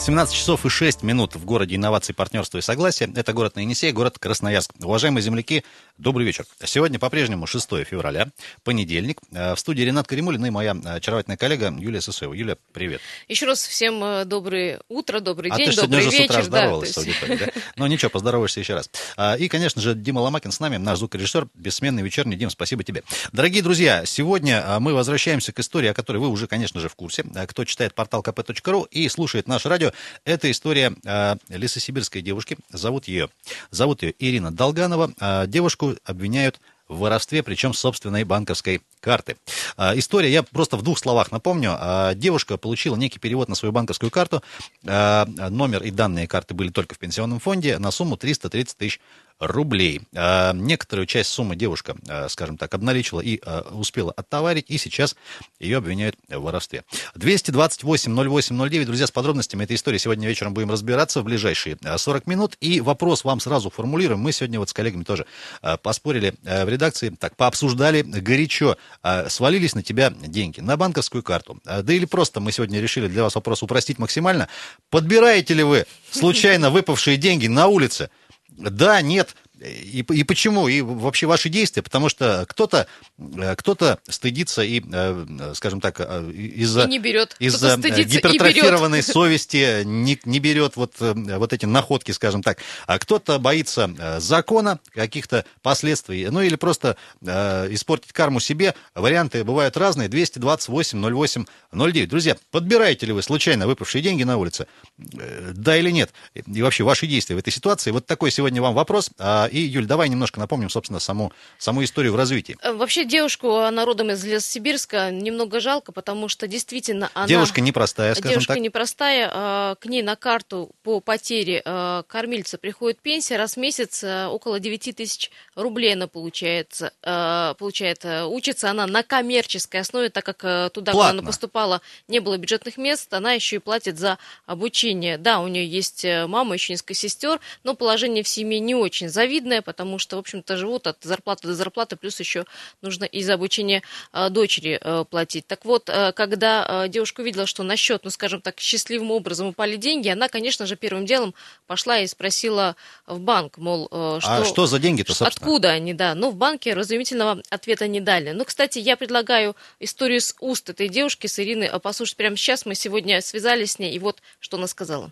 17 часов и 6 минут в городе инноваций, партнерства и согласия. Это город на Енисей, город Красноярск. Уважаемые земляки, добрый вечер. Сегодня по-прежнему 6 февраля, понедельник. Э, в студии Ренат Каримулин и моя очаровательная коллега Юлия Сысоева. Юлия, привет. Еще раз всем э, доброе утро, добрый а день, ты добрый вечер. С утра здоровалась да, есть... да? Ну ничего, поздороваешься еще раз. А, и, конечно же, Дима Ломакин с нами, наш звукорежиссер, бессменный вечерний. Дим, спасибо тебе. Дорогие друзья, сегодня а, мы возвращаемся к истории, о которой вы уже, конечно же, в курсе. Кто читает портал kp.ru и слушает наше радио, это история история э, лесосибирской девушки. Зовут ее, зовут ее Ирина Долганова. Э, девушку обвиняют в воровстве, причем собственной банковской карты. А, история, я просто в двух словах напомню. А, девушка получила некий перевод на свою банковскую карту. А, номер и данные карты были только в пенсионном фонде на сумму 330 тысяч рублей. Некоторую часть суммы девушка, скажем так, обналичила и успела оттоварить, и сейчас ее обвиняют в воровстве. 228-08-09, друзья, с подробностями этой истории сегодня вечером будем разбираться в ближайшие 40 минут. И вопрос вам сразу формулируем. Мы сегодня вот с коллегами тоже поспорили в редакции, так, пообсуждали горячо а, свалились на тебя деньги, на банковскую карту, а, да или просто мы сегодня решили для вас вопрос упростить максимально, подбираете ли вы случайно выпавшие деньги на улице? Да, нет, и, и почему? И вообще ваши действия? Потому что кто-то э, кто стыдится и, э, скажем так, э, из-за из гипертрофированной совести не, не берет вот, вот эти находки, скажем так. А кто-то боится закона, каких-то последствий, ну или просто испортить карму себе. Варианты бывают разные. 228 08 09. Друзья, подбираете ли вы случайно выпавшие деньги на улице? Да или нет? И вообще ваши действия в этой ситуации? Вот такой сегодня вам вопрос. И, Юль, давай немножко напомним, собственно, саму, саму историю в развитии. Э, вообще девушку народом из Лесосибирска немного жалко, потому что действительно она... Девушка непростая, скажем девушка так. Девушка непростая. А, к ней на карту по потере а, кормильца приходит пенсия. Раз в месяц около 9 тысяч рублей она получается, получает. Учится она на коммерческой основе, так как туда, Платно. куда она поступала, не было бюджетных мест, она еще и платит за обучение. Да, у нее есть э, мама, еще несколько сестер, но положение в семье не очень завидное видное, потому что, в общем-то, живут от зарплаты до зарплаты, плюс еще нужно и за обучение э, дочери э, платить. Так вот, э, когда девушка увидела, что на счет, ну, скажем так, счастливым образом упали деньги, она, конечно же, первым делом пошла и спросила в банк, мол, что... А что за деньги-то, собственно? Откуда они, да. Ну, в банке разумительного ответа не дали. Ну, кстати, я предлагаю историю с уст этой девушки, с Ирины, послушать прямо сейчас. Мы сегодня связались с ней, и вот что она сказала.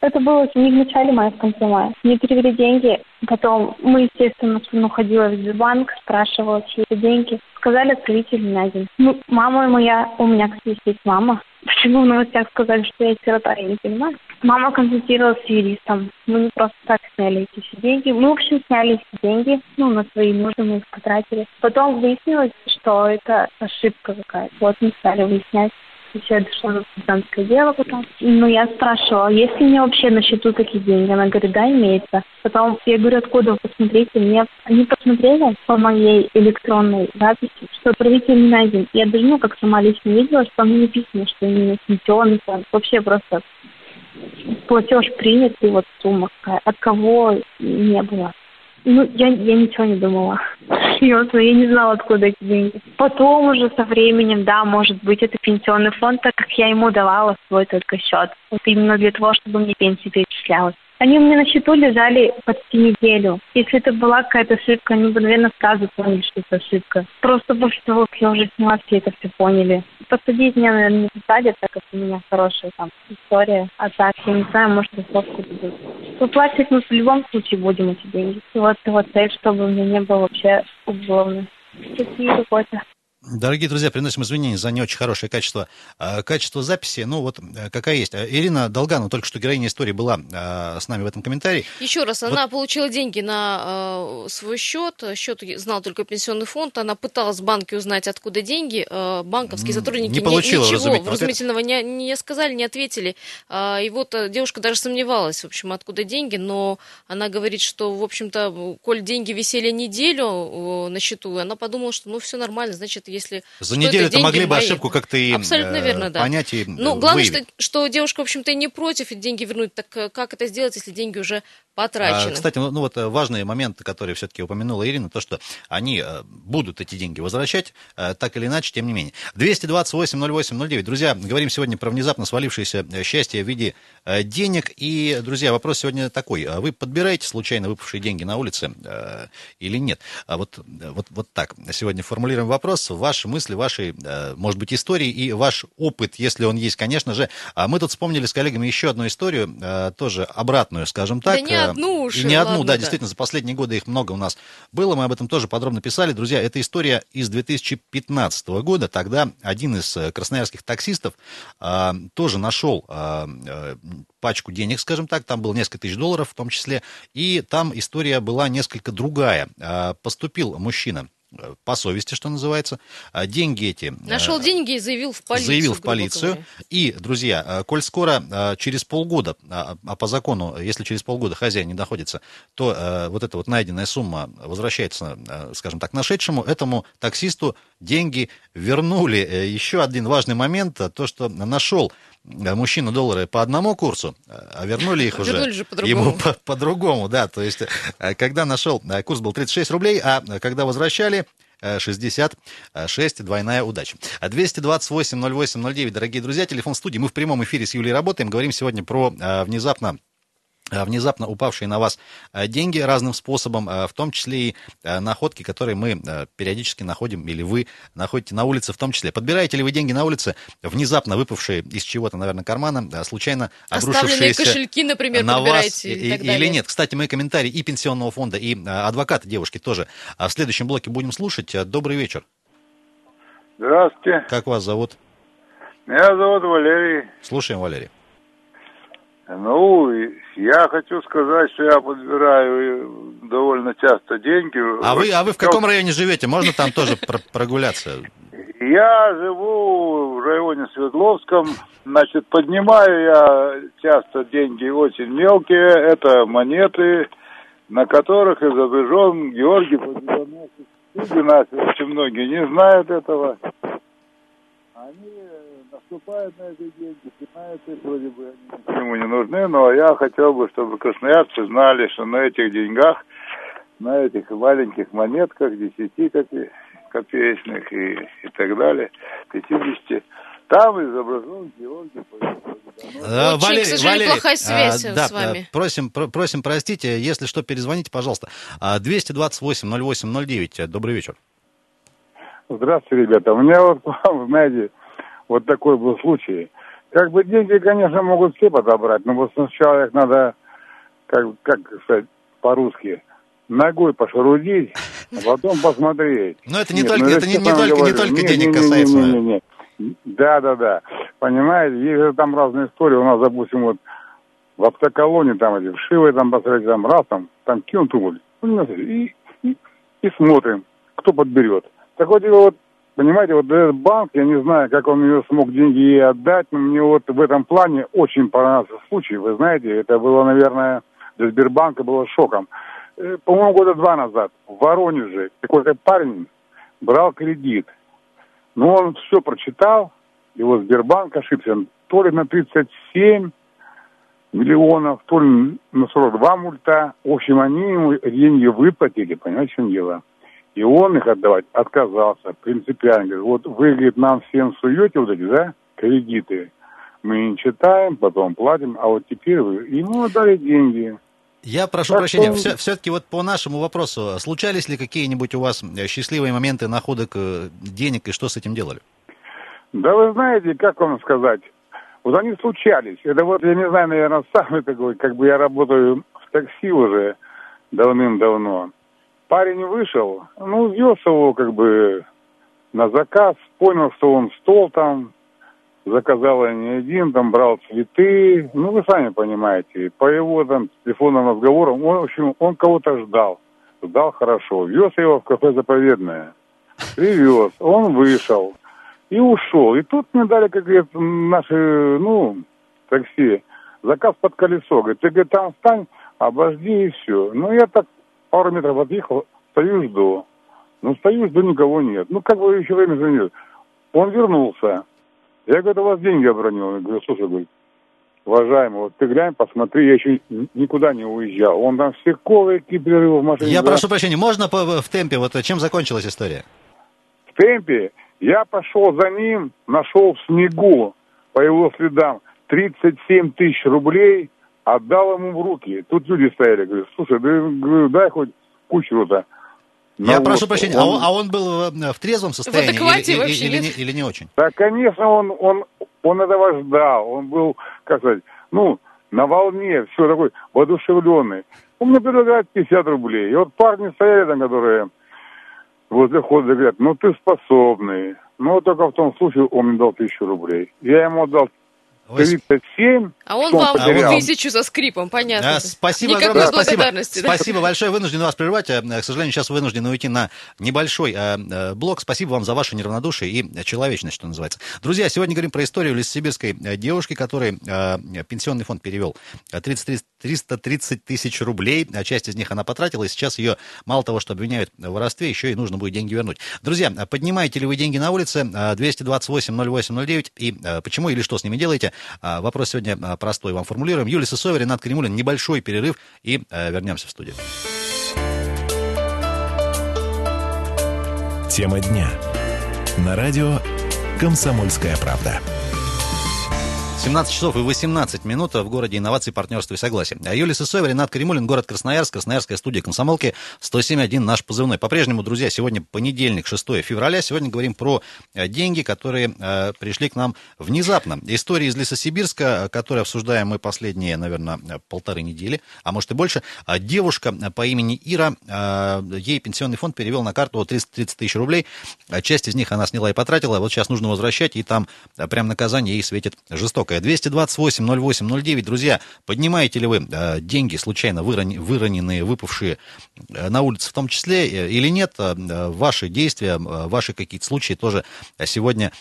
Это было не в начале мая, в конце мая. Мне перевели деньги, потом мы, естественно, ну, ходила в Сбербанк, спрашивала, чьи это деньги. Сказали, отправитель на день. Ну, мама моя, у меня, кстати, есть мама. Почему в новостях сказали, что я сирота, я не понимаю. Мама консультировалась с юристом. Мы не просто так сняли эти все деньги. Мы, в общем, сняли эти деньги, ну, на свои нужды, мы их потратили. Потом выяснилось, что это ошибка какая-то. Вот мы стали выяснять все дошло до гражданское дело потом. Ну, я спрашивала, есть ли мне вообще на счету такие деньги? Она говорит, да, имеется. Потом я говорю, откуда вы посмотрите? Мне они посмотрели по моей электронной записи, что отправитель не найден. Я даже, ну, как сама лично видела, что там написано, что именно фонд. Вообще просто платеж принят, и вот сумма какая. От кого не было. Ну, я, я ничего не думала. Серьезно, я не знала, откуда эти деньги. Потом уже со временем, да, может быть, это пенсионный фонд, так как я ему давала свой только счет. Вот именно для того, чтобы мне пенсия перечислялась. Они у меня на счету лежали почти неделю. Если это была какая-то ошибка, они бы, наверное, сразу поняли, что это ошибка. Просто после того, как я уже сняла, все это все поняли. Посадить меня, наверное, не посадят, так как у меня хорошая там история. А так, я не знаю, может, рассрочку дадут. Выплачивать мы в любом случае будем эти деньги. Вот, вот цель, чтобы у меня не было вообще уголовной. Статьи какой-то. Дорогие друзья, приносим извинения за не очень хорошее качество, э, качество записи. Ну, вот э, какая есть. Ирина Долганова, только что героиня истории, была э, с нами в этом комментарии. Еще раз, вот. она получила деньги на э, свой счет. Счет знал только пенсионный фонд. Она пыталась в банке узнать, откуда деньги. Э, банковские сотрудники не получила, ничего разумительного, разумительного не, не сказали, не ответили. Э, и вот девушка даже сомневалась, в общем, откуда деньги. Но она говорит, что, в общем-то, коль деньги висели неделю на счету, она подумала, что ну все нормально, значит, если... За неделю это могли бы ошибку как-то и Абсолютно верно, да. понять и Ну, главное, что, что девушка, в общем-то, не против деньги вернуть. Так э, как это сделать, если деньги уже потрачены. Кстати, ну, ну вот важный момент, который все-таки упомянула Ирина, то, что они будут эти деньги возвращать, так или иначе, тем не менее. 228-08-09. Друзья, говорим сегодня про внезапно свалившееся счастье в виде денег. И, друзья, вопрос сегодня такой. Вы подбираете случайно выпавшие деньги на улице или нет? Вот, вот, вот так. Сегодня формулируем вопрос. Ваши мысли, ваши, может быть, истории и ваш опыт, если он есть, конечно же. А мы тут вспомнили с коллегами еще одну историю, тоже обратную, скажем так. Да не одну уж. И не одну, да, да, действительно, за последние годы их много у нас было. Мы об этом тоже подробно писали. Друзья, это история из 2015 года. Тогда один из красноярских таксистов а, тоже нашел а, пачку денег, скажем так, там было несколько тысяч долларов в том числе, и там история была несколько другая. А, поступил мужчина э, по совести, что называется. А, деньги эти... Э, Нашел деньги и заявил в полицию. Заявил в полицию. Говоря. И, друзья, э, коль скоро через полгода, а, а по закону, если через полгода хозяин не доходится, то вот эта вот найденная сумма возвращается, скажем так, нашедшему, этому таксисту деньги вернули. Еще один важный момент, то, что нашел мужчину доллары по одному курсу, а вернули их уже, вернули же по ему по, по-другому, да, то есть э, когда нашел, э, курс был 36 рублей, а когда возвращали, 66, двойная удача. 228-08-09, дорогие друзья, телефон студии. Мы в прямом эфире с Юлей работаем. Говорим сегодня про э, внезапно Э, внезапно упавшие на вас э, деньги разным способом, э, в том числе и находки, которые мы периодически находим, или вы находите на улице в том числе. Подбираете ли вы деньги на улице, внезапно выпавшие из чего-то, наверное, кармана, случайно обрушившиеся кошельки, например, на вас и, или нет? Кстати, мои комментарии и пенсионного фонда, и адвоката девушки тоже в следующем блоке будем слушать. Добрый вечер. Здравствуйте. Как вас зовут? Меня зовут Валерий. Слушаем, Валерий. Ну, я хочу сказать, что я подбираю довольно часто деньги. А вы, а вы в каком районе живете? Можно там тоже прогуляться? Я живу в районе Свердловском. Значит, поднимаю я часто деньги очень мелкие. Это монеты, на которых изображен Георгий Победоносец. Люди нас очень многие не знают этого. Они наступают на эти деньги, снимают их, вроде бы они никому не нужны, но я хотел бы, чтобы красноярцы знали, что на этих деньгах, на этих маленьких монетках, 10 копе копеечных и, и так далее, 50, там изображен Георгий Очень, Валерий, к сожалению, Валерий, плохая связь а, да, с вами. Просим, просим простите, если что, перезвоните, пожалуйста. 228-08-09, добрый вечер. Здравствуйте, ребята. У меня вот, знаете, вот такой был случай. Как бы деньги, конечно, могут все подобрать, но вот сначала их надо, как, как сказать, по-русски, ногой пошарудить, а потом посмотреть. Но это не Нет, только, ну, это не, не только, не только не, денег не, касается. Не, не, не. Да, да, да. Понимаете, есть же там разные истории. У нас, допустим, вот в автоколоне там эти вшивы там посмотреть, там раз там, там кинут тубуль. И, и, и смотрим, кто подберет. Так вот, вот Понимаете, вот этот банк, я не знаю, как он ее смог деньги ей отдать, но мне вот в этом плане очень понравился случай. Вы знаете, это было, наверное, для Сбербанка было шоком. Э, по-моему, года два назад в Воронеже какой-то парень брал кредит. Но он все прочитал, его Сбербанк ошибся. То ли на 37 миллионов, то ли на 42 мульта. В общем, они ему деньги выплатили, понимаете, в чем дело. И он их отдавать отказался принципиально. Говорит, вот вы, говорит, нам всем суете вот эти, да, кредиты. Мы не читаем, потом платим, а вот теперь вы ему отдали деньги. Я прошу так прощения, что... все-таки вот по нашему вопросу, случались ли какие-нибудь у вас счастливые моменты находок э, денег и что с этим делали? Да вы знаете, как вам сказать, вот они случались. Это вот, я не знаю, наверное, самый такой, как бы я работаю в такси уже давным-давно. Парень вышел, ну, вез его как бы на заказ, понял, что он стол там, заказал я не один, там брал цветы, ну, вы сами понимаете, по его там телефонным разговорам, он, в общем, он кого-то ждал, ждал хорошо, вез его в кафе заповедное, привез, он вышел и ушел, и тут мне дали, как говорят, наши, ну, такси, заказ под колесо, говорит, ты, говорит, там встань, обожди и все. Ну, я так пару метров отъехал, стою, жду. Ну, стою, жду, никого нет. Ну, как бы еще время звонит. Он вернулся. Я говорю, у вас деньги обронил. Я говорю, слушай, говорит, уважаемый, вот ты глянь, посмотри, я еще никуда не уезжал. Он там все колыки перерывы в машине. Я да. прошу прощения, можно по- в темпе, вот чем закончилась история? В темпе я пошел за ним, нашел в снегу по его следам 37 тысяч рублей, отдал ему в руки. Тут люди стояли, говорят, слушай, да, говорю, дай хоть кучеру-то. Я Ну прошу вот, прощения, а он, а он был в, в трезвом состоянии адеквате или, или, нет? не, или не очень? Да, конечно, он, он, он этого ждал. Он был, как сказать, ну, на волне, все такой воодушевленный. Он мне предлагает 50 рублей. И вот парни стояли там, которые возле входа говорят, ну ты способный. Но только в том случае он мне дал тысячу рублей. Я ему отдал 37. А он вам потерял. тысячу со скрипом, понятно. А, спасибо Никакой огромное, спасибо. да? Спасибо большое, вынужден вас прервать. Э, К сожалению, сейчас вынуждены уйти на небольшой э, э, блок. Спасибо вам за ваше неравнодушие и человечность, что называется. Друзья, сегодня говорим про историю лесосибирской э, девушки, которой э, пенсионный фонд перевел э, 30 330 тысяч рублей. А Часть из них она потратила, и сейчас ее мало того, что обвиняют в воровстве, еще и нужно будет деньги вернуть. Друзья, э, поднимаете ли вы деньги на улице? Э, 228-08-09. И э, почему или что с ними делаете? А, Вопрос сегодня простой вам формулируем. Юлия Сысоева, Ренат Кремулин. Небольшой перерыв и вернемся в студию. Тема дня. На радио «Комсомольская правда». 17 часов и 18 минут в городе инноваций, партнерства и согласия. А Юлия Сысоева, Ренат Каримулин, город Красноярск, Красноярская студия комсомолки, 107.1 наш позывной. По-прежнему, друзья, сегодня понедельник, 6 февраля. Сегодня говорим про э, деньги, которые э, пришли к нам внезапно. История из Лесосибирска, которую обсуждаем мы последние, наверное, э, полторы недели, а может и больше. А Девушка э, по имени Ира, э, ей пенсионный фонд перевел на карту 330 тысяч рублей. Часть из них она сняла и потратила. Вот сейчас нужно возвращать, и там прям наказание ей светит жестокое. 228-08-09. Друзья, поднимаете ли вы э, деньги, случайно выроненные, выпавшие э, на улице в том числе, э, или нет? Э, э, Ваши действия, ваши какие-то случаи тоже сегодня,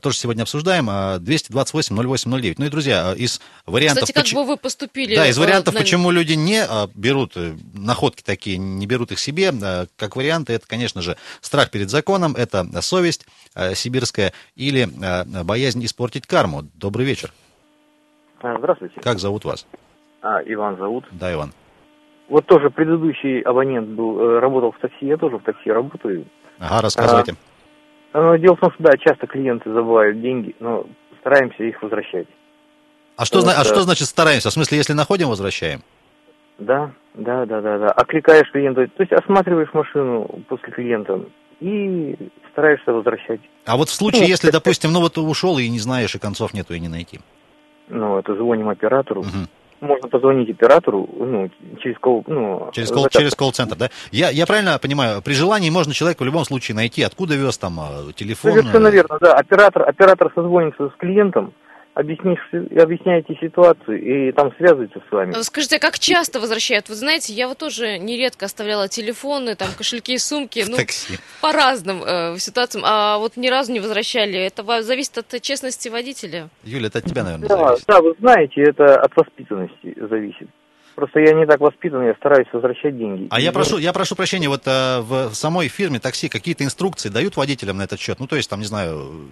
тоже сегодня обсуждаем. Э, 228-08-09. Ну и, друзья, из вариантов... Кстати, как поч- бы вы поступили? да, из э, вариантов, на- почему люди не а, берут находки такие, не берут их себе, а, как варианты, это, конечно же, страх перед законом, это совесть а, сибирская или а, боязнь испортить карму. Добрый вечер. А, Здравствуйте. Как зовут вас? А, Иван зовут. Да, Иван. Вот тоже предыдущий абонент был, э, работал в такси, я тоже в такси работаю. Ага, рассказывайте. Э, Дело в том, что да, часто клиенты забывают деньги, но стараемся их возвращать. А, что, а это- что значит стараемся? В смысле, если находим, возвращаем? Да, да, да, да, да. Окликаешь клиента, то есть осматриваешь машину после клиента и стараешься возвращать. А вот в случае, Ну, если, допустим, ну вот ушел и не знаешь, и концов нету, и не найти. Ну, это звоним оператору. Мгм. Можно позвонить оператору, ну, через кол, ну, Через, кол- заказ. через колл-центр, да? Я, я правильно понимаю, при желании можно человека в любом случае найти, откуда вез там а, телефон. Совершенно э, верно, да. Оператор, оператор созвонится с клиентом, объясняете ситуацию, и там связывается с вами. Э, Скажите, а как часто возвращают? Вы знаете, я вот тоже нередко оставляла телефоны, там, кошельки и сумки, в ну, такси. по разным э, ситуациям, а вот ни разу не возвращали. Это зависит от честности водителя. Юля, это от тебя, наверное, Да, зависит. да, вы знаете, это от воспитанности зависит. Просто я не так воспитан, я стараюсь возвращать деньги. А я И- прошу, я прошу прощения, вот э, в самой фирме такси какие-то инструкции дают водителям на этот счет? Ну, то есть, там, не знаю,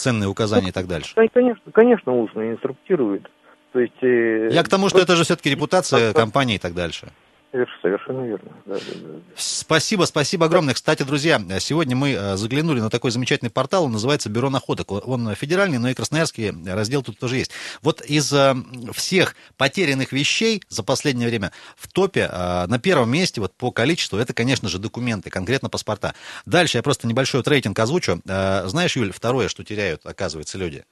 ценные указания и так дальше. Да, Конечно, конечно, устно инструктируют. То есть... э, Я к тому, что это же все-таки репутация компании и так дальше. Соверш- Совершенно верно. Да, да, да. Спасибо, спасибо огромное. Кстати, друзья, сегодня мы э, заглянули на такой замечательный портал, он называется Бюро находок. Он федеральный, но и красноярский раздел тут тоже есть. Вот из э, всех потерянных вещей за последнее время в топе э, на первом месте вот по количеству это, конечно же, документы, конкретно паспорта. Дальше я просто небольшой вот озвучу. Знаешь, Юль, второе, что теряют, оказывается, люди?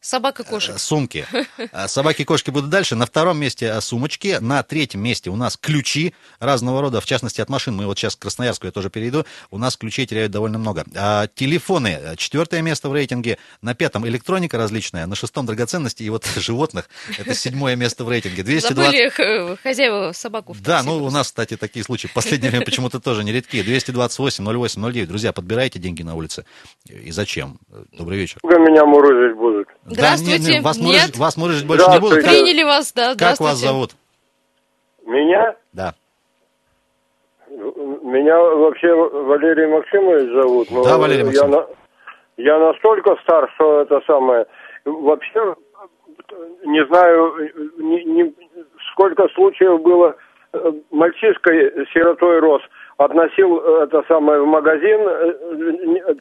Собака, кошек. Э, Сумки. А Собаки и кошки будут дальше. На втором месте э, сумочки. На третьем месте у нас ключи разного рода, в частности от машин. Мы вот сейчас к Красноярску я тоже перейду. У нас ключей теряют довольно много. А, телефоны. э, Четвертое место в рейтинге. На пятом электроника различная. На шестом драгоценности. И вот животных. Это седьмое место в рейтинге. 220... Забыли э, хозяева собаку в Да, ну у нас, кстати, такие случаи в последнее время почему-то тоже нередки. 228 08 09. Друзья, подбирайте деньги на улице. И зачем? Добрый вечер. Сколько меня мурыжить будут? Да, не, не, Здравствуйте. вас, Нет? мурыжить, вас мурыжить больше не будут. Здравствуйте. Как, Приняли вас, да, как вас здравствуйте. зовут? Меня? Да. Меня вообще Валерий Максимович зовут. но Да, Валерий я, Максимович. на- я настолько стар, что это самое... Вообще, не знаю, не, не, сколько случаев было, э, мальчишка сиротой рос, относил э, это самое в магазин,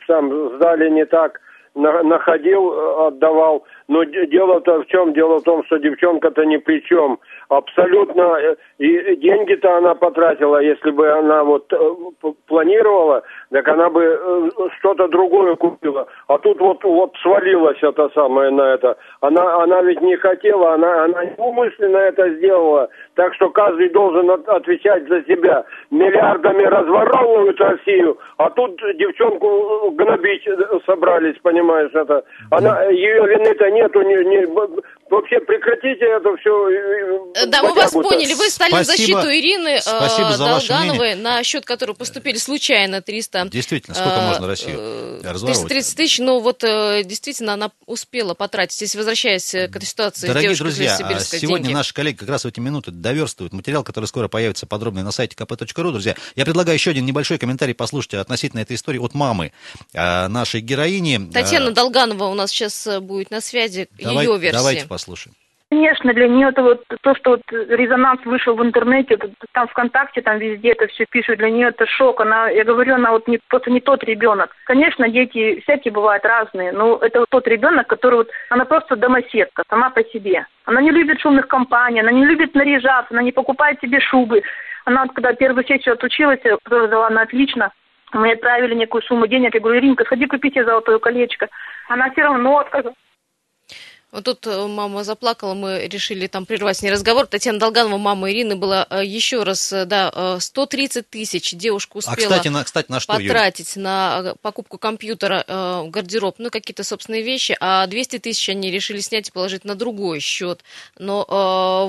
там сдали не так, находил, отдавал. Но дело-то в чем? Дело в том, что девчонка-то ни при чем. Абсолютно. И деньги-то она потратила, если бы она вот планировала, так она бы э, что-то другое купила. А тут вот, вот свалилась это самое на это. Она, она ведь не хотела, она, она умышленно это сделала. Так что каждый должен от, отвечать за себя. Миллиардами разворовывают Россию, а тут девчонку гнобить собрались, понимаешь, это. Она, ее вины-то нету, не, не, вообще прекратите это все. Э, да, мы вас поняли. Вы стали Спасибо. в защиту Ирины Спасибо э, за ваше Долгановой, на счет которой поступили случайно 300... Действительно, сколько э, можно Россию э, разворовывать? 330 тысяч, но вот э, действительно она успела потратить. Если возвращаясь э, к этой ситуации Дорогие друзья, а сегодня деньги. наши коллеги как раз в эти минуты доверстывают материал, который скоро появится подробно на сайте kp.ru. Друзья, я предлагаю еще один небольшой комментарий послушать относительно этой истории от мамы нашей героини. Татьяна Долганова у нас сейчас э, будет на связи, давай- ее версия. Давайте послушаем. Конечно, для нее это вот то, что вот резонанс вышел в интернете, там ВКонтакте, там везде это все пишут, для нее это шок. Она, я говорю, она вот не, просто не тот ребенок. Конечно, дети всякие бывают разные, но это вот тот ребенок, который вот, она просто домоседка сама по себе. Она не любит шумных компаний, она не любит наряжаться, она не покупает себе шубы. Она вот когда первую сессию отучилась, э, которую дала на отлично, мы отправили некую сумму денег. Я говорю, Иринка, сходи купи себе золотое колечко. Она все равно отказалась. Вот тут э, мама заплакала, мы решили там прервать с ней разговор. Татьяна Долганова, мама Ирины, была э, еще раз, э, да, э, 130 тысяч девушка А, успела кстати, на, кстати, на что, потратить на э, покупку компьютера, гардероб, ну, какие-то собственные вещи, а 200 тысяч они решили снять и положить на другой счет. Но,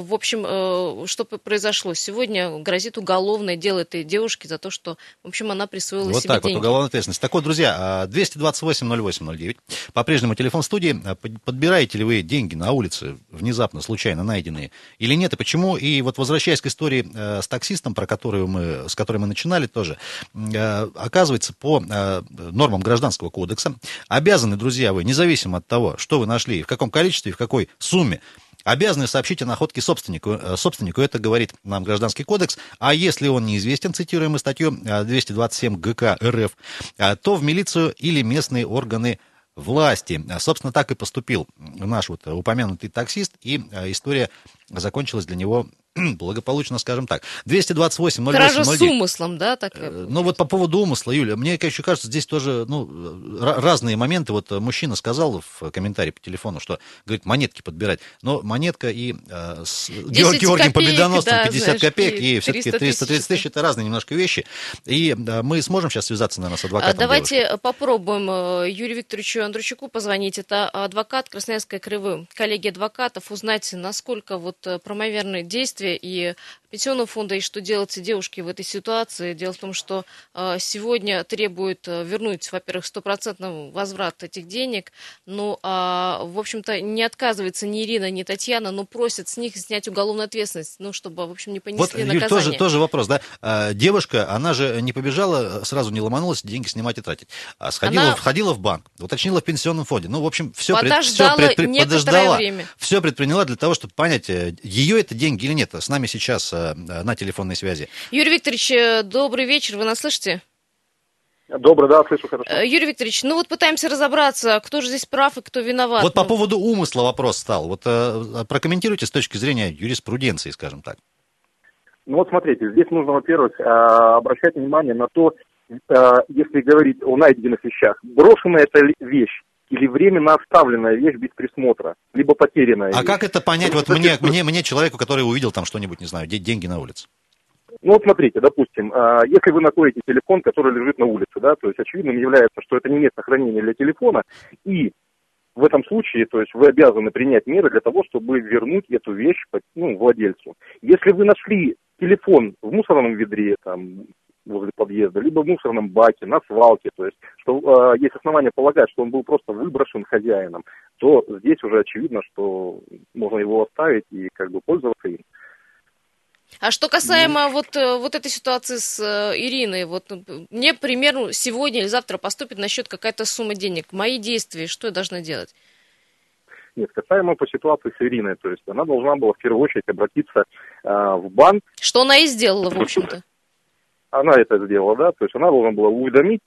в общем, что произошло? Сегодня грозит уголовное дело этой девушке за то, что, в общем, она присвоила Вот себе так деньги. вот, уголовная ответственность. Так вот, друзья, а, 228-08-09, по-прежнему телефон студии. А, под- Подбираете ли вы деньги на улице, внезапно, случайно найденные, или нет, и почему? И вот возвращаясь к истории э, с таксистом, про которую мы, с которой мы начинали тоже, э, оказывается, по э, нормам Гражданского кодекса обязаны, друзья, вы, независимо от того, что вы нашли, в каком количестве и в какой сумме, обязаны сообщить о находке собственнику. Э, собственнику. Это говорит нам Гражданский кодекс. А если он неизвестен, цитируем мы статью э, 227 ГК РФ, то в милицию или местные органы власти. А, Собственно, так и поступил наш вот упомянутый таксист, и э, история закончилась для него благополучно, скажем так. 228 08 Кража с 09. умыслом, да, так? Э, Ну вот по поводу умысла, Юля, мне, конечно, кажется, здесь тоже ну, ра- разные моменты. Вот э, мужчина сказал в комментарии по телефону, что, говорит, монетки подбирать. Но монетка и э, с 10 Георгием копеек, Победоносцем да, 50 знаешь, копеек и и все-таки 300 330 тысяч. это разные немножко вещи. И э, мы сможем сейчас связаться, наверное, с А адвокатом Давайте девушки? попробуем э, Юрию Викторовичу Андрущуку позвонить. Это адвокат Красноярской Крывы, коллеги адвокатов, узнать, насколько вот э, правомерны действия и пенсионного фонда, и что делать девушке в этой ситуации. Дело в том, что э, сегодня требует э, вернуть, во-первых, стопроцентный возврат этих денег, ну, а, в общем-то, не отказывается ни Ирина, ни Татьяна, но просят с них снять уголовную ответственность, ну, чтобы, в общем, не понесли Вот, Юль, наказание. тоже, тоже вопрос, да? А, девушка, она же не побежала, сразу не ломанулась деньги снимать и тратить. А сходила, Она- входила в банк, уточнила в пенсионном фонде. Ну, в общем, все, Подождала некоторое подождала, время. все предприняла для того, чтобы понять, э, ее это деньги или нет. С нами сейчас э, на телефонной связи. Юрий Викторович, э, добрый вечер, вы нас слышите? Добрый, да, слышу хорошо. Э, Юрий Викторович, ну вот пытаемся разобраться, кто же здесь прав и кто виноват. вот по поводу умысла вопрос стал. Вот э, прокомментируйте с точки зрения юриспруденции, скажем так. Ну вот смотрите, здесь нужно, во-первых, а, обращать внимание на то, а, если говорить о найденных вещах, брошенная это вещь или временно оставленная вещь без присмотра, либо потерянная А вещь. как это понять вот Это мне, мне, мне, человеку, который увидел там что-нибудь, не знаю, де- деньги на улице? Ну вот смотрите, допустим, а, если вы находите телефон, который лежит на улице, да, то есть очевидным является, что это не место хранения для телефона, и в этом случае, то есть вы обязаны принять меры для того, чтобы вернуть эту вещь ну, владельцу. Если вы нашли телефон в мусорном ведре, там, возле подъезда, либо в мусорном баке, на свалке, то есть что э, есть основания полагать, что он был просто выброшен хозяином, то здесь уже очевидно, что можно его оставить и как бы пользоваться им. А что касаемо вот, э, вот этой ситуации с э, Ириной, вот ну, мне, к примеру, сегодня или завтра поступит на счет какая-то сумма денег. Мои действия, что я должна делать? Нет, касаемо по ситуации с Ириной, то есть она должна была в первую очередь обратиться э, в банк. Что она и сделала, в общем-то. Она это сделала, да, то есть она должна была уведомить,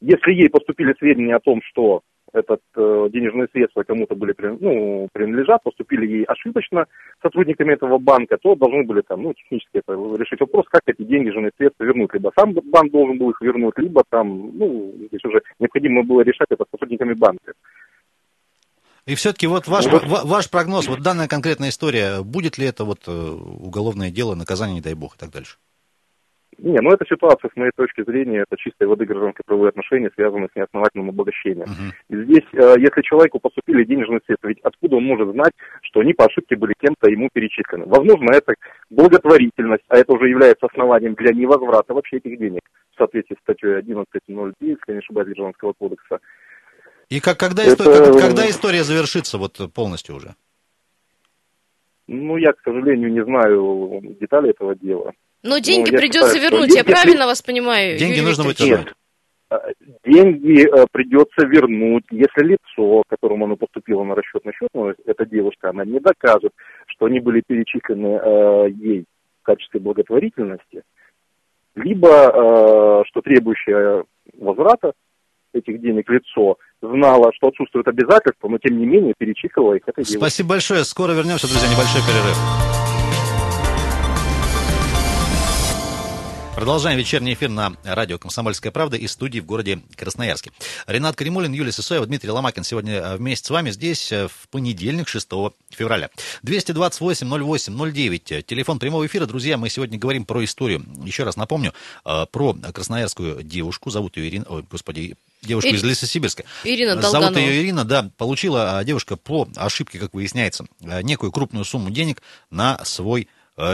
если ей поступили сведения о том, что этот э, денежные средства кому-то были ну, принадлежат, поступили ей ошибочно сотрудниками этого банка, то должны были там, ну, технически это решить вопрос, как эти денежные средства вернуть. Либо сам банк должен был их вернуть, либо там, ну, здесь уже необходимо было решать это сотрудниками банка. И все-таки вот ваш, вот. ваш прогноз, вот данная конкретная история, будет ли это вот э, уголовное дело, наказание, не дай бог, и так дальше? Не, ну эта ситуация, с моей точки зрения, это чистой воды гражданские правовые отношения, связанные с неосновательным обогащением. Uh-huh. Здесь, э, если человеку поступили денежные средства, ведь откуда он может знать, что они по ошибке были кем-то ему перечислены? Возможно, это благотворительность, а это уже является основанием для невозврата вообще этих денег в соответствии с статьей 11.09, если не ошибаюсь, Гражданского кодекса. И как, когда, это... история, когда история завершится вот полностью уже? Ну, я, к сожалению, не знаю деталей этого дела. Но деньги ну, придется считаю, вернуть, я правильно вас понимаю? Деньги Юрий нужно будет вернуть. Э, деньги э, придется вернуть, если лицо, которому оно поступило на расчетный счет, ну, эта девушка, она не докажет, что они были перечислены э, ей в качестве благотворительности, либо э, что требующее возврата этих денег лицо знало, что отсутствует обязательства, но тем не менее перечислила их этой девушке. Спасибо большое. Скоро вернемся, друзья. Небольшой перерыв. Продолжаем вечерний эфир на радио «Комсомольская правда» из студии в городе Красноярске. Ренат Каримулин, Юлия Сысоева, Дмитрий Ломакин сегодня э, вместе с вами здесь э, в понедельник, 6 февраля. 228-08-09, телефон прямого эфира. Друзья, мы сегодня говорим про историю. Еще раз напомню, э, про красноярскую девушку, зовут ее Ирина, ой, господи, девушку Ир... из Лесосибирска. Ирина Долганова. Зовут ее Ирина, да. Получила девушка по ошибке, как выясняется, некую крупную сумму денег на свой Э,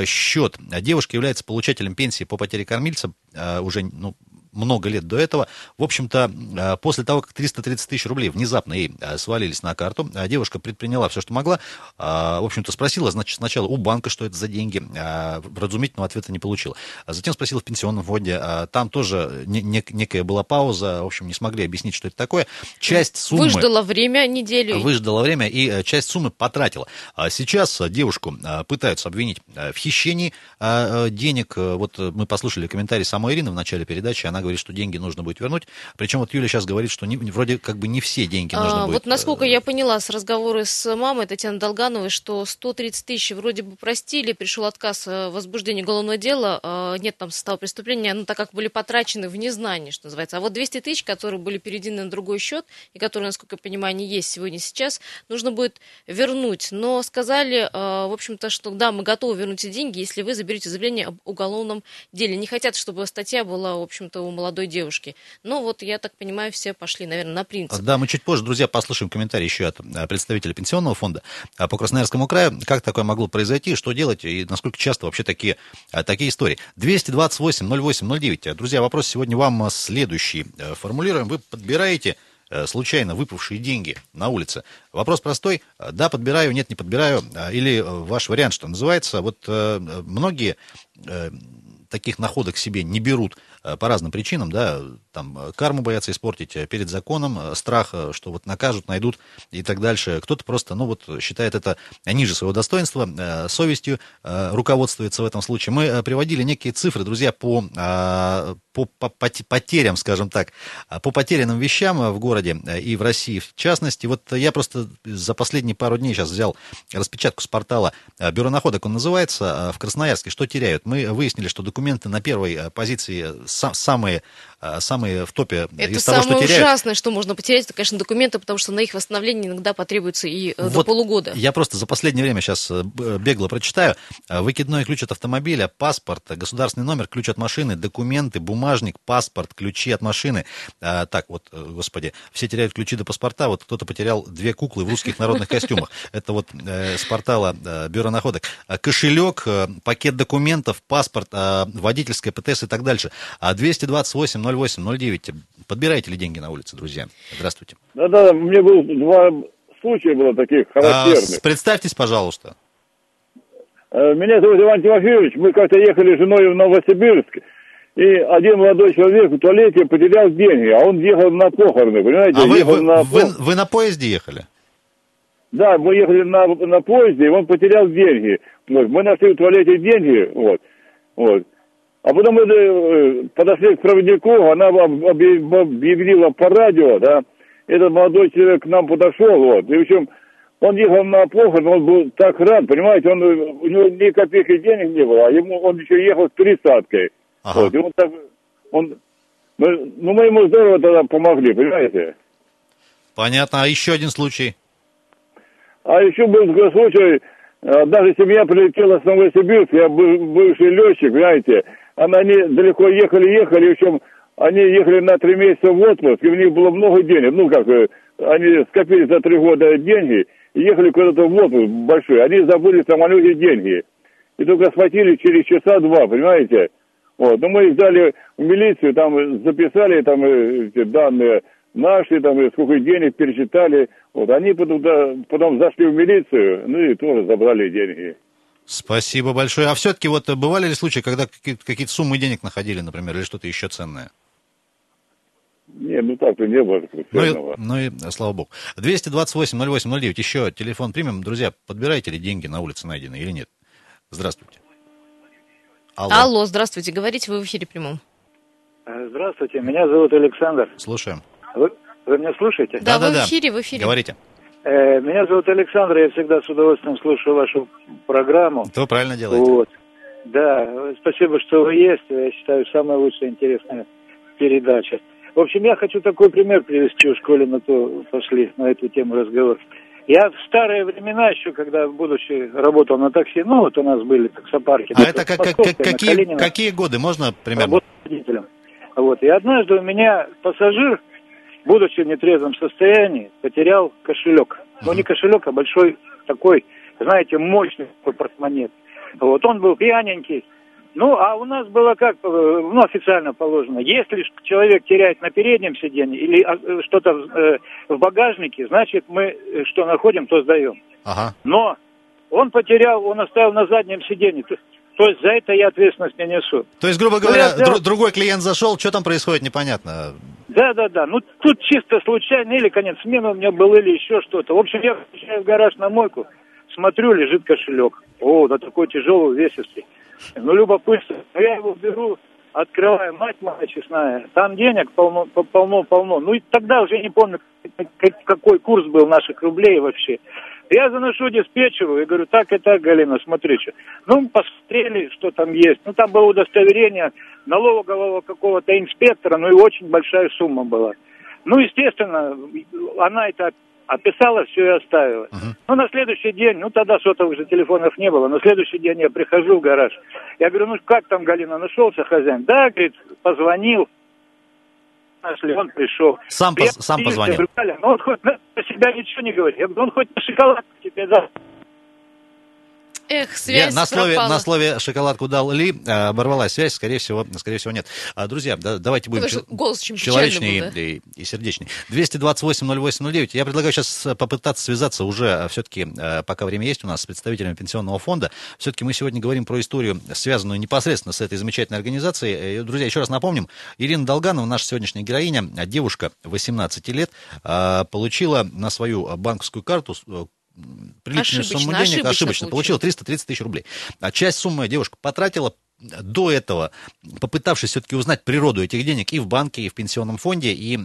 счет. Девушка является получателем пенсии по потере кормильца э, уже ну, много лет до этого. В общем-то, э, после того, как 330 тысяч рублей внезапно ей э, свалились на карту, э, девушка предприняла все, что могла. В общем-то, спросила, значит, сначала у банка, что это за деньги. Разумительного ответа не получила. Затем спросила в пенсионном фонде. Там тоже некая была пауза. В общем, не смогли объяснить, что это такое. Часть суммы... Выждала время неделю. Выждала время и часть суммы потратила. Сейчас девушку пытаются обвинить в хищении денег. Вот мы послушали комментарий самой Ирины в начале передачи. Она говорит, что деньги нужно будет вернуть. Причем вот Юля сейчас говорит, что не, вроде как бы не все деньги нужно а, будет... Вот насколько э, я поняла с разговора с мамой Татьяны Долгановой, что 130 тысяч вроде бы простили, пришел отказ э, возбуждении уголовного дела, э, нет там состава преступления, ну так как были потрачены в незнании, что называется. А вот 200 тысяч, которые были переведены на другой счет, и которые, насколько я понимаю, не есть сегодня сейчас, нужно будет вернуть. Но сказали, в общем-то, что да, мы готовы вернуть эти деньги, если вы заберете заявление об уголовном деле. Не хотят, чтобы статья была, в общем-то, молодой девушки. Но вот, я так понимаю, все пошли, наверное, на принцип. Да, мы чуть позже, друзья, послушаем комментарий еще от э, представителя пенсионного фонда э, по Красноярскому краю. Как такое могло произойти, что делать и насколько часто вообще такие, э, такие истории. 228 08 09. Друзья, вопрос сегодня вам следующий. Формулируем. Вы подбираете случайно выпавшие деньги на улице. Вопрос простой. Да, подбираю, нет, не подбираю. Или ваш вариант, что называется. Вот многие таких находок себе не берут по разным причинам, да, там э, карму боятся испортить э, перед законом, страх, что вот накажут, найдут и так дальше. Кто-то просто, ну вот, считает это ниже своего достоинства, совестью руководствуется в этом случае. Мы приводили некие цифры, друзья, по, по, по потерям, скажем так, по потерянным вещам в городе и в России в частности. Вот я просто за последние пару дней сейчас взял распечатку с портала Бюро находок, он называется, в Красноярске. Что теряют? Мы выяснили, что документы на первой позиции самые, самые в топе это из того, что теряют. самое ужасное, что можно потерять, это, конечно, документы, потому что на их восстановление иногда потребуется и э, вот до полугода. Я просто за последнее время сейчас э, бегло прочитаю. Э, выкидной ключ от автомобиля, паспорт, государственный номер, ключ от машины, документы, бумажник, паспорт, ключи от машины. Так, вот, господи, все теряют ключи до паспорта, вот кто-то потерял две куклы в русских народных костюмах. Это вот с портала Бюро находок. Кошелек, пакет документов, паспорт, водительская ПТС и так дальше. А 228 08 09. Подбираете ли деньги на улице, друзья? Здравствуйте. Да-да, мне было два случая было таких а, характерных. А, представьтесь, пожалуйста. Э, меня зовут Иван Тимофеевич. Мы как-то ехали с женой в Новосибирск. И один молодой человек в туалете потерял деньги, а он ехал на похороны, понимаете? А вы, ехал вы, на... Вы, вы на поезде ехали? Да, мы ехали на, на поезде, и он потерял деньги. Вот, мы нашли в туалете деньги, вот, вот. А потом мы э, подошли к проводнику, она об- объявила по радио, да, этот молодой человек к нам подошел, вот, и в общем, он ехал на похорон, он был так рад, понимаете, он, у него ни копейки денег не было, а ему, он еще ехал с тридцаткой, Ага. вот, и он так, он, мы, ну, мы ему здорово тогда помогли, понимаете. Понятно. А еще один случай. А еще был такой случай, э, даже семья прилетела с Новосибирска, я бывший летчик, знаете, они далеко ехали, ехали, в общем, они ехали на три месяца в отпуск, и у них было много денег, ну как, э, они скопили за три года деньги, и ехали куда-то в отпуск большой, они забыли в самолете деньги, и только схватили через часа два, понимаете, вот, ну мы их дали в милицию, там записали там э, эти данные наши, там сколько денег пересчитали, вот, они потом, потом зашли в милицию, ну и тоже забрали деньги. Спасибо большое. А все-таки вот э, бывали ли случаи, когда какие- какие-то суммы денег находили, например, или что-то еще ценное? Не, ну так-то не было Ну и, ну и э, слава богу. 228-08-09. Еще телефон примем. Друзья, подбираете ли деньги на улице найдены или нет? Здравствуйте. Алло. Алло, здравствуйте, говорите, вы в эфире прямом. Э, Здравствуйте, меня зовут Александр. Слушаем. Вы, вы меня слушаете? Да, вы Да-да-да. в эфире, в эфире. Говорите. Э, меня зовут Александр, я всегда с удовольствием слушаю вашу программу. То правильно делаете. Вот. Да, спасибо, что вы есть. Я считаю, самая лучшая интересная передача. В общем, я хочу такой пример привести, в школе на то пошли, на эту тему разговор. Я в старые времена еще, когда, будучи, работал на такси, ну, вот у нас были таксопарки. А это как- как- какие, Калинина. какие годы? Можно примерно? Работал водителем. Вот. И однажды у меня пассажир, будучи в нетрезвом состоянии, потерял кошелек. Ну, не кошелек, а большой такой, знаете, мощный такой портмоне. Вот. Он был пьяненький. Ну, а у нас было как, э, ну, официально положено, если человек теряет на переднем сиденье или а, э, что-то в, э, в багажнике, значит, мы что находим, то сдаем. Ага. Но он потерял, он оставил на заднем сиденье. То, то есть за это я ответственность не несу. То есть, грубо Ну, говоря, взял- дру- другой клиент зашел, что там происходит, непонятно. Да, да, да. Ну тут чисто случайно, или конец смены у меня был, или еще что-то. В общем, я приезжаю в гараж на мойку, смотрю, лежит кошелек. О, да такой тяжелый, увесистый. Ну, любопытно. Ну, я его беру, открываю, мать моя честная. Там денег полно, по- полно, полно. Ну, и тогда уже не помню, как- какой курс был наших рублей вообще. Я заношу диспетчеру и говорю, так и так, Галина, смотри, что. Ну, посмотрели, что там есть. Ну, там было удостоверение налогового какого-то инспектора, ну и очень большая сумма была. Ну, естественно, она это описала, все и оставила. Мгм. Ну, на следующий день, ну, тогда сотовых же телефонов не было, на следующий день я прихожу в гараж. Я говорю, ну, как там, Галина, нашелся хозяин? Да, говорит, позвонил. Нашли, он пришел. Сам, Я поз- сам позвонил. Галя, ну, он хоть на себя ничего не говорит. Я говорю, он хоть на шоколадку тебе даст. Эх, Я связь на слове, пропала. на слове шоколадку дал Ли, э, оборвалась связь, скорее всего, скорее всего нет. А, друзья, да- давайте будем Потому голос печальный человечнее был, да? и, и сердечней. 228-08-09. Я предлагаю сейчас попытаться связаться уже все-таки, пока время есть у нас, с представителями пенсионного фонда. Все-таки мы сегодня говорим про историю, связанную непосредственно с этой замечательной организацией. Друзья, еще раз напомним, Ирина Долганова, наша сегодняшняя героиня, девушка 18 лет, получила на свою банковскую карту приличную Ошибочно, сумму денег, ошибочно ошибочно, получила получила. 330 тысяч рублей. А часть суммы девушка потратила до этого, попытавшись все-таки узнать природу этих денег и в банке, и в пенсионном фонде, и, э,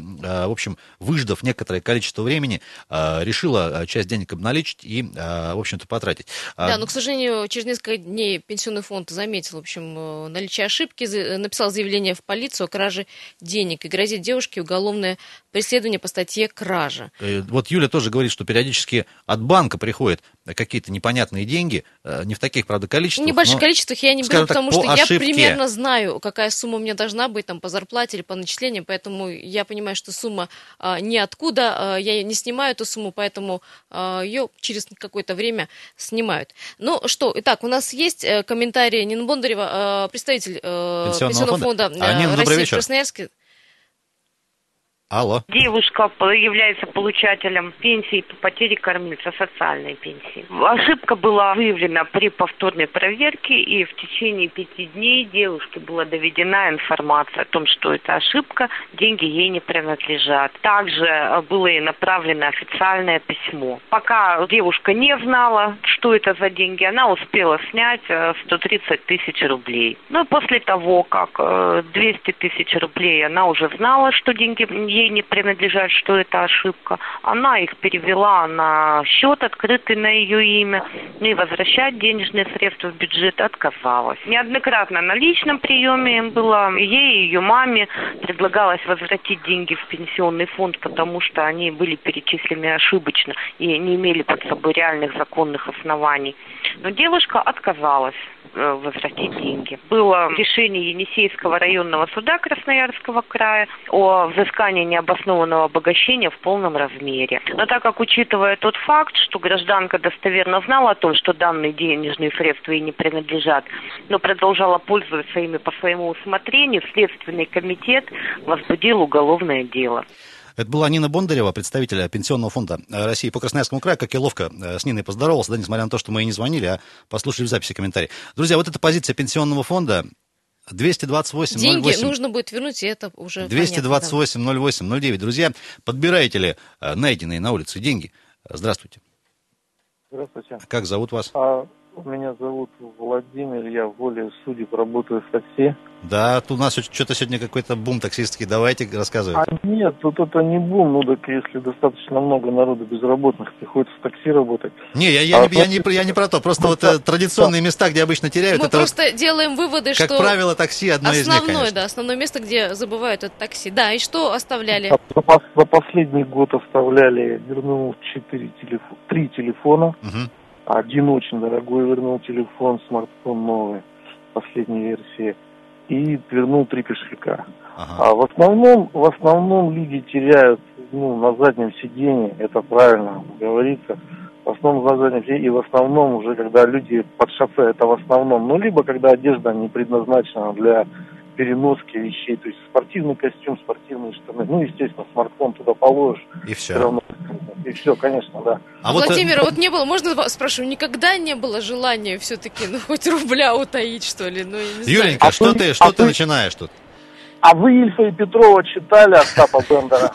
в общем, выждав некоторое количество времени, э, решила э, часть денег обналичить и, в общем-то, потратить. А, Да, но, к сожалению, через несколько дней пенсионный фонд заметил, в общем, наличие ошибки, написал заявление в полицию о краже денег и грозит девушке уголовное преследование по статье «Кража». Вот Юля тоже говорит, что периодически от банка приходят какие-то непонятные деньги, э, не в таких, правда, количествах. В небольших но- количествах я не беру, так, потому по что я ошибке. примерно знаю, какая сумма меня должна быть там по зарплате или по начислениям, поэтому я понимаю, что сумма а, ниоткуда, а, я не снимаю эту сумму, поэтому ее через какое-то время снимают. Ну что, итак, у нас есть э, комментарий Нина Бондарева, э, представитель э, Пенсионного пенсионного, фонда. фонда, А, э, Нина, России в. Красноярске. Алло. Девушка является получателем пенсии по потере кормильца, социальной пенсии. Ошибка была выявлена при повторной проверке, и в течение пяти дней девушке была доведена информация о том, что это ошибка, деньги ей не принадлежат. Также э, было ей направлено официальное письмо. Пока девушка не знала, что это за деньги, она успела снять 130 э, тысяч рублей. Ну и после того, как 200 э, тысяч рублей она уже знала, что деньги ей не принадлежат, что это ошибка. Она их перевела на счет, открытый на ее имя, и возвращать денежные средства в бюджет отказалась. Неоднократно на личном приеме было ей и ее маме предлагалось возвратить деньги в пенсионный фонд, потому что они были перечислены ошибочно и не имели под собой реальных законных оснований. Но девушка отказалась возвратить деньги. Было решение Енисейского районного суда Красноярского края о взыскании необоснованного обогащения в полном размере. Но так как, учитывая тот факт, что гражданка достоверно знала о том, что данные денежные средства ей не принадлежат, но продолжала пользоваться ими по своему усмотрению, Следственный комитет возбудил уголовное дело. Это была Нина Бондарева, представитель Пенсионного фонда России по Красноярскому краю. Как я ловко э, с Ниной поздоровался, да, несмотря на то, что мы и не звонили, а послушали в записи комментарий. Друзья, вот эта позиция Пенсионного фонда 228 Деньги 08. нужно будет вернуть, и это уже 228 08 09. Друзья, подбираете ли э, найденные на улице деньги? Здравствуйте. Здравствуйте. Как зовут вас? А, меня зовут Владимир, я воле судеб работаю в такси. Да, тут у нас что-то сегодня какой-то бум таксистский. Давайте рассказывайте. А нет, тут это не бум, ну так если достаточно много народу безработных, приходится в такси работать. Не, я, я, а, не, я, не, я не про то, просто вот э, традиционные места, где обычно теряют. Мы это просто вот, делаем выводы, как что... Как правило, такси одно основное, из них, Основное, да, основное место, где забывают это такси. Да, и что оставляли? За, за последний год оставляли, вернул 4 телеф... 3 телефона. Угу один очень дорогой вернул телефон, смартфон новый, последней версии. И вернул три кошелька. Ага. А в основном, в основном люди теряют ну, на заднем сиденье, это правильно говорится. В основном на заднем сиденье, и в основном уже, когда люди под шофе, это в основном. Ну, либо когда одежда не предназначена для переноски вещей, то есть спортивный костюм, спортивные штаны, ну, естественно, смартфон туда положишь. И все. все равно, и все, конечно, да. А Владимир, вот, вот не было, можно спрашиваю, никогда не было желания все-таки, ну, хоть рубля утаить, что ли? Ну, Юленька, знаю. что, а ты, что а ты вы... начинаешь тут? А вы Ильфа и Петрова читали Остапа Бендера?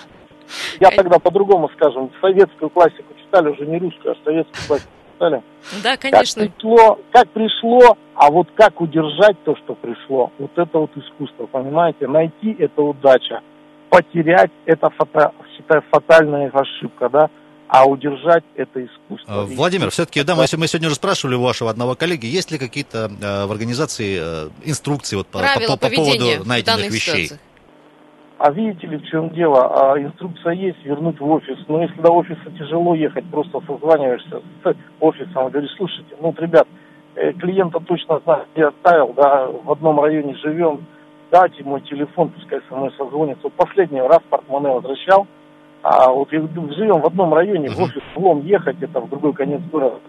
Я тогда по-другому скажем, советскую классику читали, уже не русскую, а советскую классику читали? Да, конечно. Как пришло, как пришло, а вот как удержать то, что пришло, вот это вот искусство, понимаете? Найти – это удача. Потерять – это, фата, считаю, фатальная ошибка, да? А удержать это искусство. А, Владимир, все-таки, да, мы, мы сегодня уже спрашивали у вашего одного коллеги, есть ли какие-то э, в организации э, инструкции вот, по, по, по поводу найденных вещей? А видите ли, в чем дело? А инструкция есть, вернуть в офис. Но если до офиса тяжело ехать, просто созваниваешься с офисом, говоришь, слушайте, ну, вот, ребят, э, клиента точно знаю, где оставил, да, в одном районе живем, дайте мой телефон, пускай со мной созвонится. Вот последний раз портмоне возвращал, а вот живем в одном районе, в офис в Лом ехать, это в другой конец города.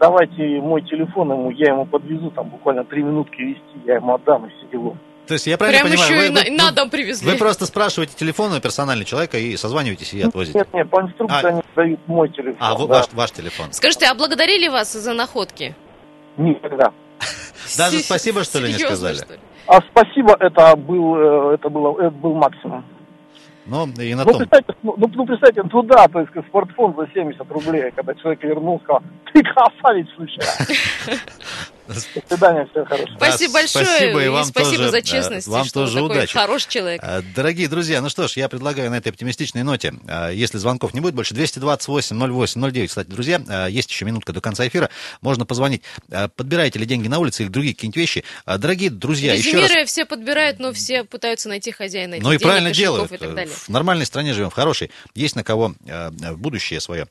Давайте мой телефон ему, я ему подвезу, там буквально три минутки вести, я ему отдам и все дела. То есть я правильно Прям понимаю, еще вы, и вы, на, дом привезли. Вы просто спрашиваете телефон у персонального человека и созваниваетесь и отвозите. Нет, нет, по инструкции а... они дают мой телефон. А, да. ваш, ваш телефон. Скажите, а благодарили вас за находки? Никогда. Даже спасибо, что ли, не сказали? А спасибо, это был, э, это было, это был максимум. Но и на ну, том. Представьте, ну, ну, представьте, туда, то есть смартфон за 70 рублей, когда человек вернулся, сказал, ты красавец, слушай. До свидания, всего хорошего. Спасибо большое. Спасибо, и вам спасибо тоже, за честность. Вам что тоже удачи. Хороший человек. А, дорогие друзья, ну что ж, я предлагаю на этой оптимистичной ноте, а, если звонков не будет больше, 228 08 09, кстати, друзья, а, есть еще минутка до конца эфира, можно позвонить. Подбираете ли деньги на улице или другие какие-нибудь вещи? Дорогие друзья, еще раз... все подбирают, но все пытаются найти хозяина этих Ну и денег, правильно делают. И так далее. В нормальной стране живем, в хорошей. Есть на кого будущее свое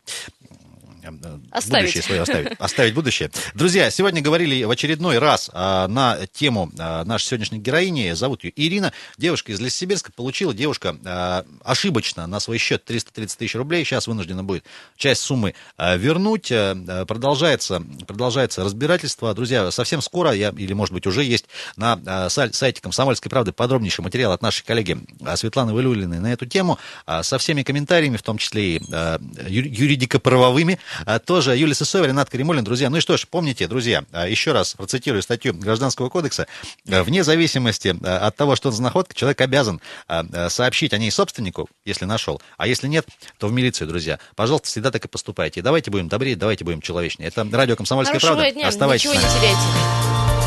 оставить. будущее свое оставить. Оставить будущее. Друзья, сегодня говорили в очередной раз на тему нашей сегодняшней героини. Зовут ее Ирина. Девушка из Лесосибирска. Получила девушка ошибочно на свой счет 330 тысяч рублей. Сейчас вынуждена будет часть суммы вернуть. Продолжается, продолжается разбирательство. Друзья, совсем скоро, я, или может быть уже есть на сайте «Комсомольской правды» подробнейший материал от нашей коллеги Светланы Валюлиной на эту тему со всеми комментариями, в том числе и юридико-правовыми. Тоже Юлия Сысоева, Ренат Каримулин. Друзья, ну и что ж, помните, друзья, еще раз процитирую статью Гражданского кодекса. Вне зависимости от того, что за находка, человек обязан сообщить о ней собственнику, если нашел. А если нет, то в милицию, друзья. Пожалуйста, всегда так и поступайте. Давайте будем добрее, давайте будем человечнее. Это радио «Комсомольская Хорошего правда». Дня. Оставайтесь Ничего не теряйте.